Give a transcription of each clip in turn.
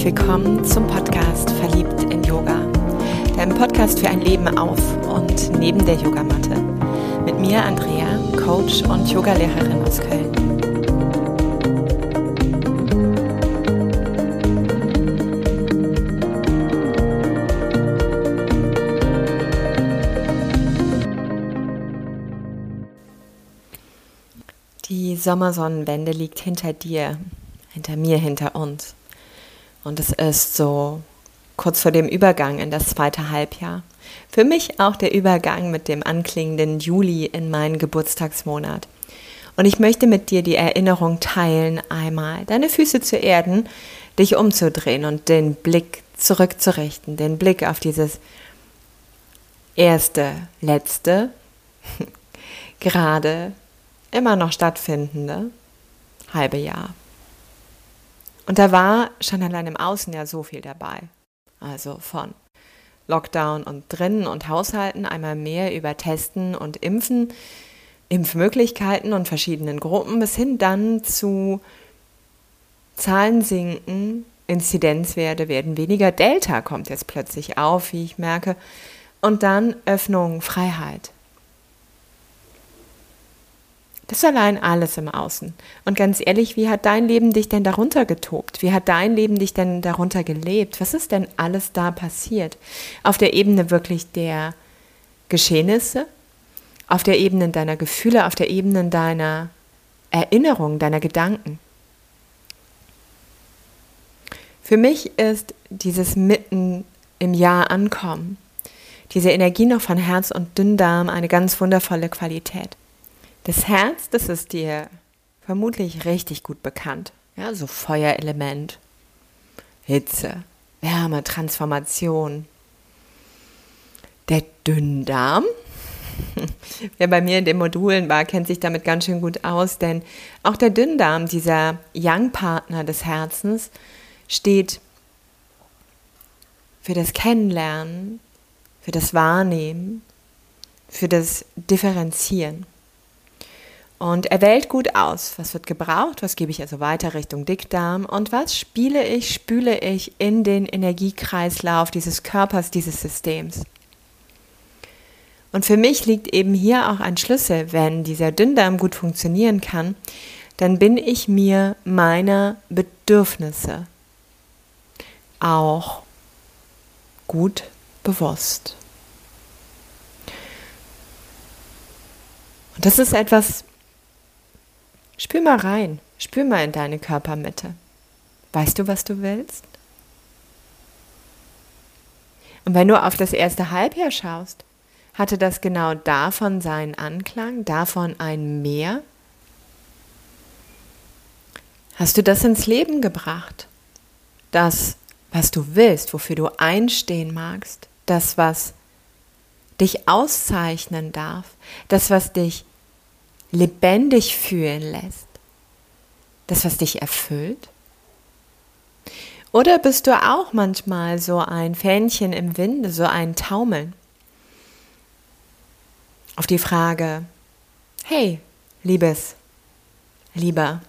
herzlich willkommen zum Podcast Verliebt in Yoga. Deinem Podcast für ein Leben auf und neben der Yogamatte. Mit mir Andrea, Coach und Yogalehrerin aus Köln. Die Sommersonnenwende liegt hinter dir, hinter mir, hinter uns. Und es ist so kurz vor dem Übergang in das zweite Halbjahr. Für mich auch der Übergang mit dem anklingenden Juli in meinen Geburtstagsmonat. Und ich möchte mit dir die Erinnerung teilen, einmal deine Füße zu erden, dich umzudrehen und den Blick zurückzurichten, den Blick auf dieses erste, letzte, gerade immer noch stattfindende halbe Jahr. Und da war schon allein im Außen ja so viel dabei. Also von Lockdown und drinnen und Haushalten einmal mehr über Testen und Impfen, Impfmöglichkeiten und verschiedenen Gruppen bis hin dann zu Zahlen sinken, Inzidenzwerte werden weniger, Delta kommt jetzt plötzlich auf, wie ich merke, und dann Öffnung, Freiheit. Das allein alles im Außen. Und ganz ehrlich, wie hat dein Leben dich denn darunter getobt? Wie hat dein Leben dich denn darunter gelebt? Was ist denn alles da passiert? Auf der Ebene wirklich der Geschehnisse, auf der Ebene deiner Gefühle, auf der Ebene deiner Erinnerungen, deiner Gedanken. Für mich ist dieses Mitten im Jahr ankommen, diese Energie noch von Herz und Dünndarm eine ganz wundervolle Qualität. Das Herz, das ist dir vermutlich richtig gut bekannt. Ja, so Feuerelement, Hitze, Wärme, Transformation. Der Dünndarm, wer bei mir in den Modulen war, kennt sich damit ganz schön gut aus, denn auch der Dünndarm, dieser Young-Partner des Herzens, steht für das Kennenlernen, für das Wahrnehmen, für das Differenzieren. Und er wählt gut aus, was wird gebraucht, was gebe ich also weiter Richtung Dickdarm und was spiele ich, spüle ich in den Energiekreislauf dieses Körpers, dieses Systems. Und für mich liegt eben hier auch ein Schlüssel, wenn dieser Dünndarm gut funktionieren kann, dann bin ich mir meiner Bedürfnisse auch gut bewusst. Und das ist etwas, Spür mal rein, spür mal in deine Körpermitte. Weißt du, was du willst? Und wenn du auf das erste Halbjahr schaust, hatte das genau davon seinen Anklang, davon ein Mehr? Hast du das ins Leben gebracht? Das, was du willst, wofür du einstehen magst, das, was dich auszeichnen darf, das, was dich lebendig fühlen lässt? Das, was dich erfüllt? Oder bist du auch manchmal so ein Fähnchen im Winde, so ein Taumeln? Auf die Frage, hey, Liebes, Lieber,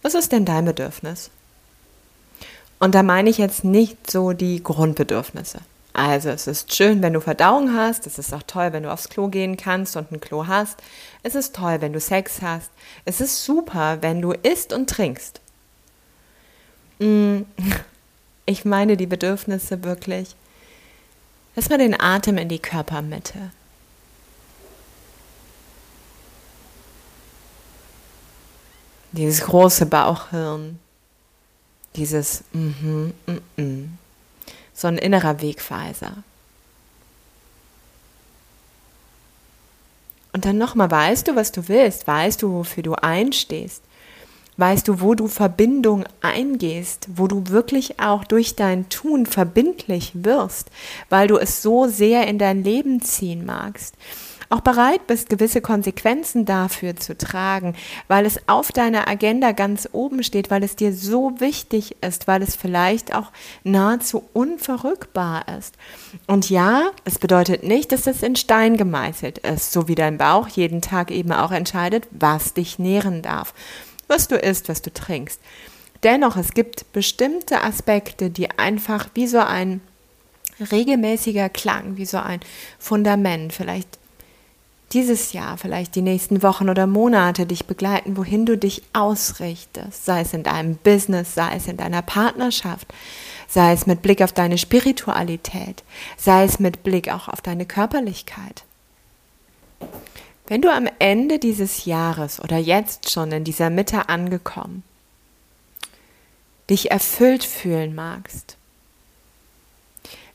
was ist denn dein Bedürfnis? Und da meine ich jetzt nicht so die Grundbedürfnisse. Also es ist schön, wenn du Verdauung hast, es ist auch toll, wenn du aufs Klo gehen kannst und ein Klo hast. Es ist toll, wenn du Sex hast. Es ist super, wenn du isst und trinkst. Mm, ich meine die Bedürfnisse wirklich. Lass mal den Atem in die Körpermitte. Dieses große Bauchhirn. Dieses mhm, mm, mm, mm so ein innerer Wegweiser. Und dann nochmal, weißt du, was du willst? Weißt du, wofür du einstehst? Weißt du, wo du Verbindung eingehst, wo du wirklich auch durch dein Tun verbindlich wirst, weil du es so sehr in dein Leben ziehen magst? Auch bereit bist, gewisse Konsequenzen dafür zu tragen, weil es auf deiner Agenda ganz oben steht, weil es dir so wichtig ist, weil es vielleicht auch nahezu unverrückbar ist. Und ja, es bedeutet nicht, dass es in Stein gemeißelt ist, so wie dein Bauch jeden Tag eben auch entscheidet, was dich nähren darf, was du isst, was du trinkst. Dennoch, es gibt bestimmte Aspekte, die einfach wie so ein regelmäßiger Klang, wie so ein Fundament, vielleicht dieses Jahr, vielleicht die nächsten Wochen oder Monate dich begleiten, wohin du dich ausrichtest, sei es in deinem Business, sei es in deiner Partnerschaft, sei es mit Blick auf deine Spiritualität, sei es mit Blick auch auf deine Körperlichkeit. Wenn du am Ende dieses Jahres oder jetzt schon in dieser Mitte angekommen, dich erfüllt fühlen magst,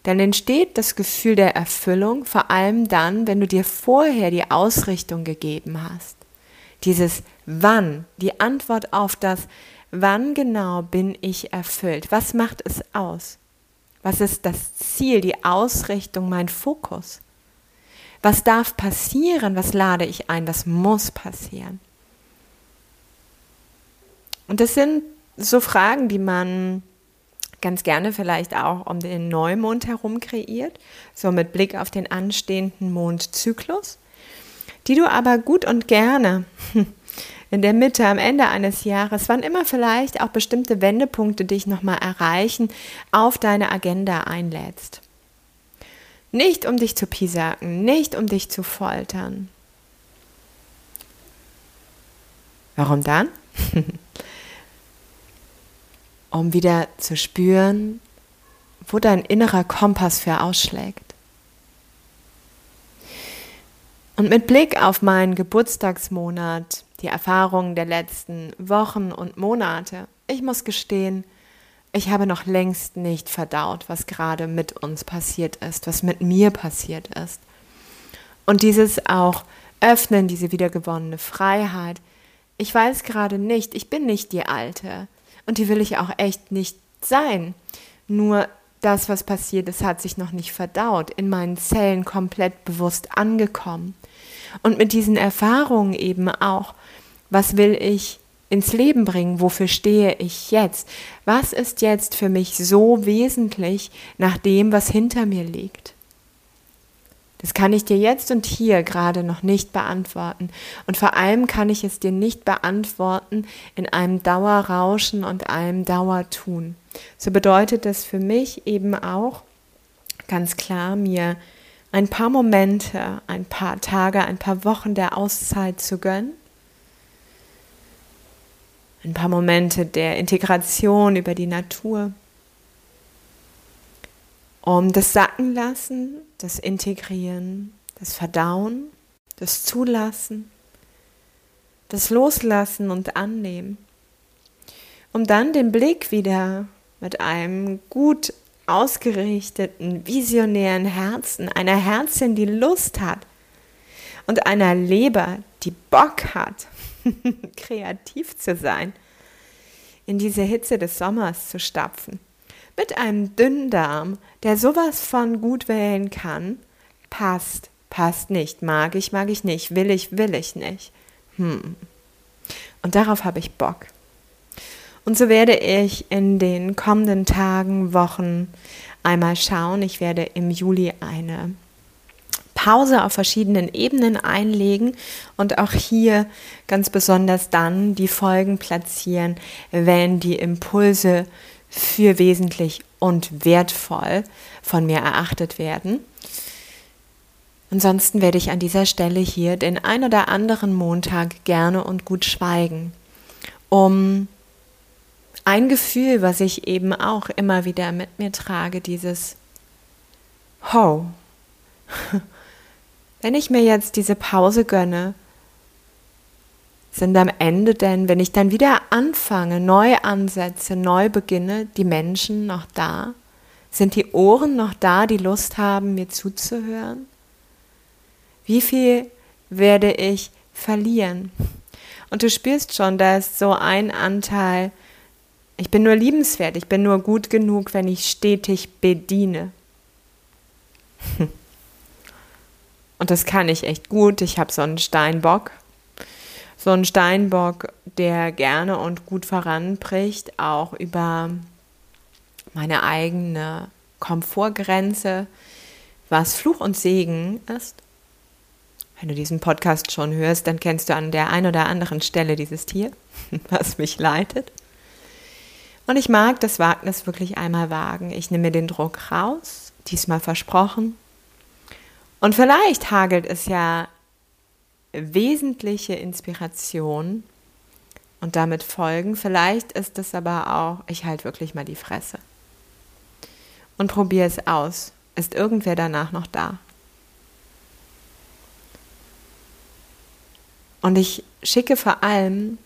dann entsteht das Gefühl der Erfüllung vor allem dann, wenn du dir vorher die Ausrichtung gegeben hast. Dieses Wann, die Antwort auf das Wann genau bin ich erfüllt? Was macht es aus? Was ist das Ziel, die Ausrichtung, mein Fokus? Was darf passieren? Was lade ich ein? Was muss passieren? Und das sind so Fragen, die man ganz gerne vielleicht auch um den Neumond herum kreiert, so mit Blick auf den anstehenden Mondzyklus, die du aber gut und gerne in der Mitte, am Ende eines Jahres, wann immer vielleicht auch bestimmte Wendepunkte dich nochmal erreichen, auf deine Agenda einlädst. Nicht um dich zu piesacken, nicht um dich zu foltern. Warum dann? um wieder zu spüren, wo dein innerer Kompass für ausschlägt. Und mit Blick auf meinen Geburtstagsmonat, die Erfahrungen der letzten Wochen und Monate, ich muss gestehen, ich habe noch längst nicht verdaut, was gerade mit uns passiert ist, was mit mir passiert ist. Und dieses auch Öffnen, diese wiedergewonnene Freiheit, ich weiß gerade nicht, ich bin nicht die Alte, und die will ich auch echt nicht sein. Nur das, was passiert ist, hat sich noch nicht verdaut, in meinen Zellen komplett bewusst angekommen. Und mit diesen Erfahrungen eben auch, was will ich ins Leben bringen? Wofür stehe ich jetzt? Was ist jetzt für mich so wesentlich nach dem, was hinter mir liegt? Das kann ich dir jetzt und hier gerade noch nicht beantworten. Und vor allem kann ich es dir nicht beantworten in einem Dauerrauschen und einem Dauertun. So bedeutet das für mich eben auch ganz klar, mir ein paar Momente, ein paar Tage, ein paar Wochen der Auszeit zu gönnen. Ein paar Momente der Integration über die Natur um das Sacken lassen, das Integrieren, das Verdauen, das Zulassen, das Loslassen und Annehmen, um dann den Blick wieder mit einem gut ausgerichteten, visionären Herzen, einer Herzin, die Lust hat und einer Leber, die Bock hat, kreativ zu sein, in diese Hitze des Sommers zu stapfen mit einem Dünndarm, der sowas von gut wählen kann, passt, passt nicht, mag ich, mag ich nicht, will ich, will ich nicht. Hm. Und darauf habe ich Bock. Und so werde ich in den kommenden Tagen, Wochen einmal schauen. Ich werde im Juli eine Pause auf verschiedenen Ebenen einlegen und auch hier ganz besonders dann die Folgen platzieren, wenn die Impulse für wesentlich und wertvoll von mir erachtet werden. Ansonsten werde ich an dieser Stelle hier den ein oder anderen Montag gerne und gut schweigen, um ein Gefühl, was ich eben auch immer wieder mit mir trage, dieses Ho. Wenn ich mir jetzt diese Pause gönne, sind am Ende denn, wenn ich dann wieder anfange, neu ansetze, neu beginne, die Menschen noch da? Sind die Ohren noch da, die Lust haben, mir zuzuhören? Wie viel werde ich verlieren? Und du spürst schon, da ist so ein Anteil, ich bin nur liebenswert, ich bin nur gut genug, wenn ich stetig bediene. Und das kann ich echt gut. Ich habe so einen Steinbock, so ein Steinbock, der gerne und gut voranbricht, auch über meine eigene Komfortgrenze, was Fluch und Segen ist. Wenn du diesen Podcast schon hörst, dann kennst du an der einen oder anderen Stelle dieses Tier, was mich leitet. Und ich mag das Wagnis wirklich einmal wagen. Ich nehme den Druck raus, diesmal versprochen. Und vielleicht hagelt es ja wesentliche Inspiration und damit Folgen. Vielleicht ist es aber auch, ich halte wirklich mal die Fresse. Und probiere es aus. Ist irgendwer danach noch da? Und ich schicke vor allem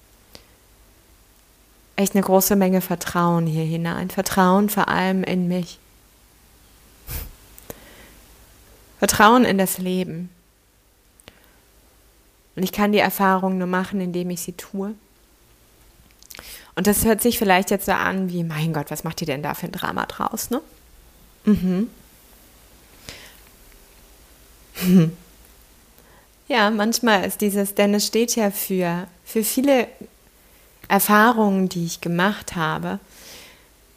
echt eine große Menge Vertrauen hier hinein. Vertrauen vor allem in mich. Vertrauen in das Leben. Und ich kann die Erfahrung nur machen, indem ich sie tue. Und das hört sich vielleicht jetzt so an wie, mein Gott, was macht ihr denn da für ein Drama draus, ne? Mhm. Ja, manchmal ist dieses, denn es steht ja für, für viele Erfahrungen, die ich gemacht habe,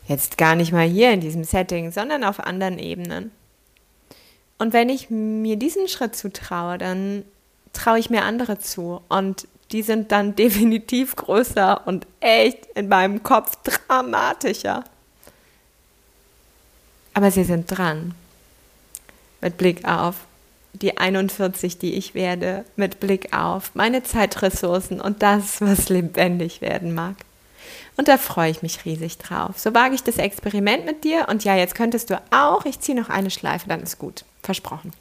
jetzt gar nicht mal hier in diesem Setting, sondern auf anderen Ebenen. Und wenn ich mir diesen Schritt zutraue, dann traue ich mir andere zu. Und die sind dann definitiv größer und echt in meinem Kopf dramatischer. Aber sie sind dran. Mit Blick auf die 41, die ich werde, mit Blick auf meine Zeitressourcen und das, was lebendig werden mag. Und da freue ich mich riesig drauf. So wage ich das Experiment mit dir. Und ja, jetzt könntest du auch, ich ziehe noch eine Schleife, dann ist gut. Versprochen.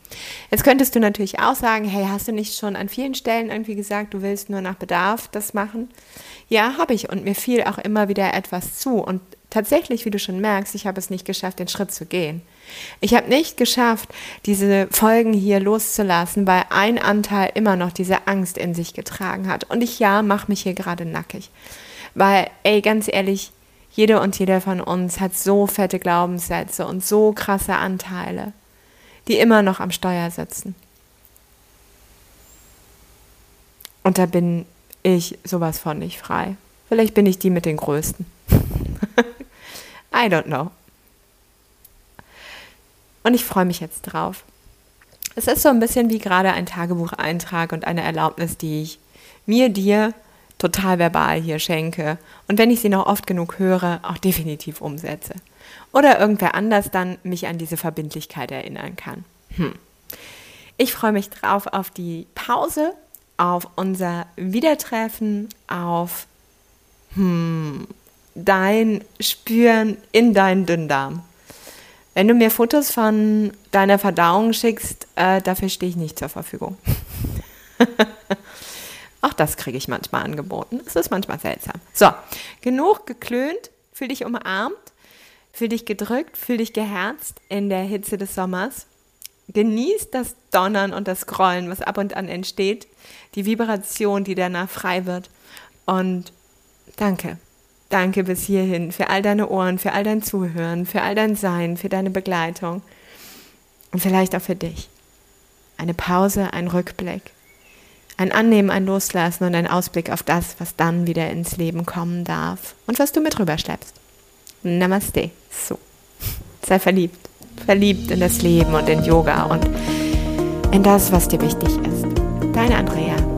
Jetzt könntest du natürlich auch sagen, hey, hast du nicht schon an vielen Stellen irgendwie gesagt, du willst nur nach Bedarf das machen? Ja, habe ich. Und mir fiel auch immer wieder etwas zu. Und tatsächlich, wie du schon merkst, ich habe es nicht geschafft, den Schritt zu gehen. Ich habe nicht geschafft, diese Folgen hier loszulassen, weil ein Anteil immer noch diese Angst in sich getragen hat. Und ich ja, mache mich hier gerade nackig. Weil, ey, ganz ehrlich, jede und jeder von uns hat so fette Glaubenssätze und so krasse Anteile, die immer noch am Steuer sitzen. Und da bin ich sowas von nicht frei. Vielleicht bin ich die mit den größten. I don't know. Und ich freue mich jetzt drauf. Es ist so ein bisschen wie gerade ein Tagebucheintrag und eine Erlaubnis, die ich mir, dir total verbal hier schenke und wenn ich sie noch oft genug höre, auch definitiv umsetze. Oder irgendwer anders dann mich an diese Verbindlichkeit erinnern kann. Hm. Ich freue mich drauf auf die Pause, auf unser Wiedertreffen, auf hm, dein Spüren in deinen Dünndarm. Wenn du mir Fotos von deiner Verdauung schickst, äh, dafür stehe ich nicht zur Verfügung. Auch das kriege ich manchmal angeboten. Es ist manchmal seltsam. So, genug geklönt, fühl dich umarmt, fühl dich gedrückt, fühl dich geherzt in der Hitze des Sommers. Genieß das Donnern und das Grollen, was ab und an entsteht, die Vibration, die danach frei wird. Und danke, Danke bis hierhin für all deine Ohren, für all dein Zuhören, für all dein Sein, für deine Begleitung und vielleicht auch für dich. Eine Pause, ein Rückblick, ein Annehmen, ein Loslassen und ein Ausblick auf das, was dann wieder ins Leben kommen darf und was du mit rüberschleppst. Namaste. So. Sei verliebt. Verliebt in das Leben und in Yoga und in das, was dir wichtig ist. Deine Andrea.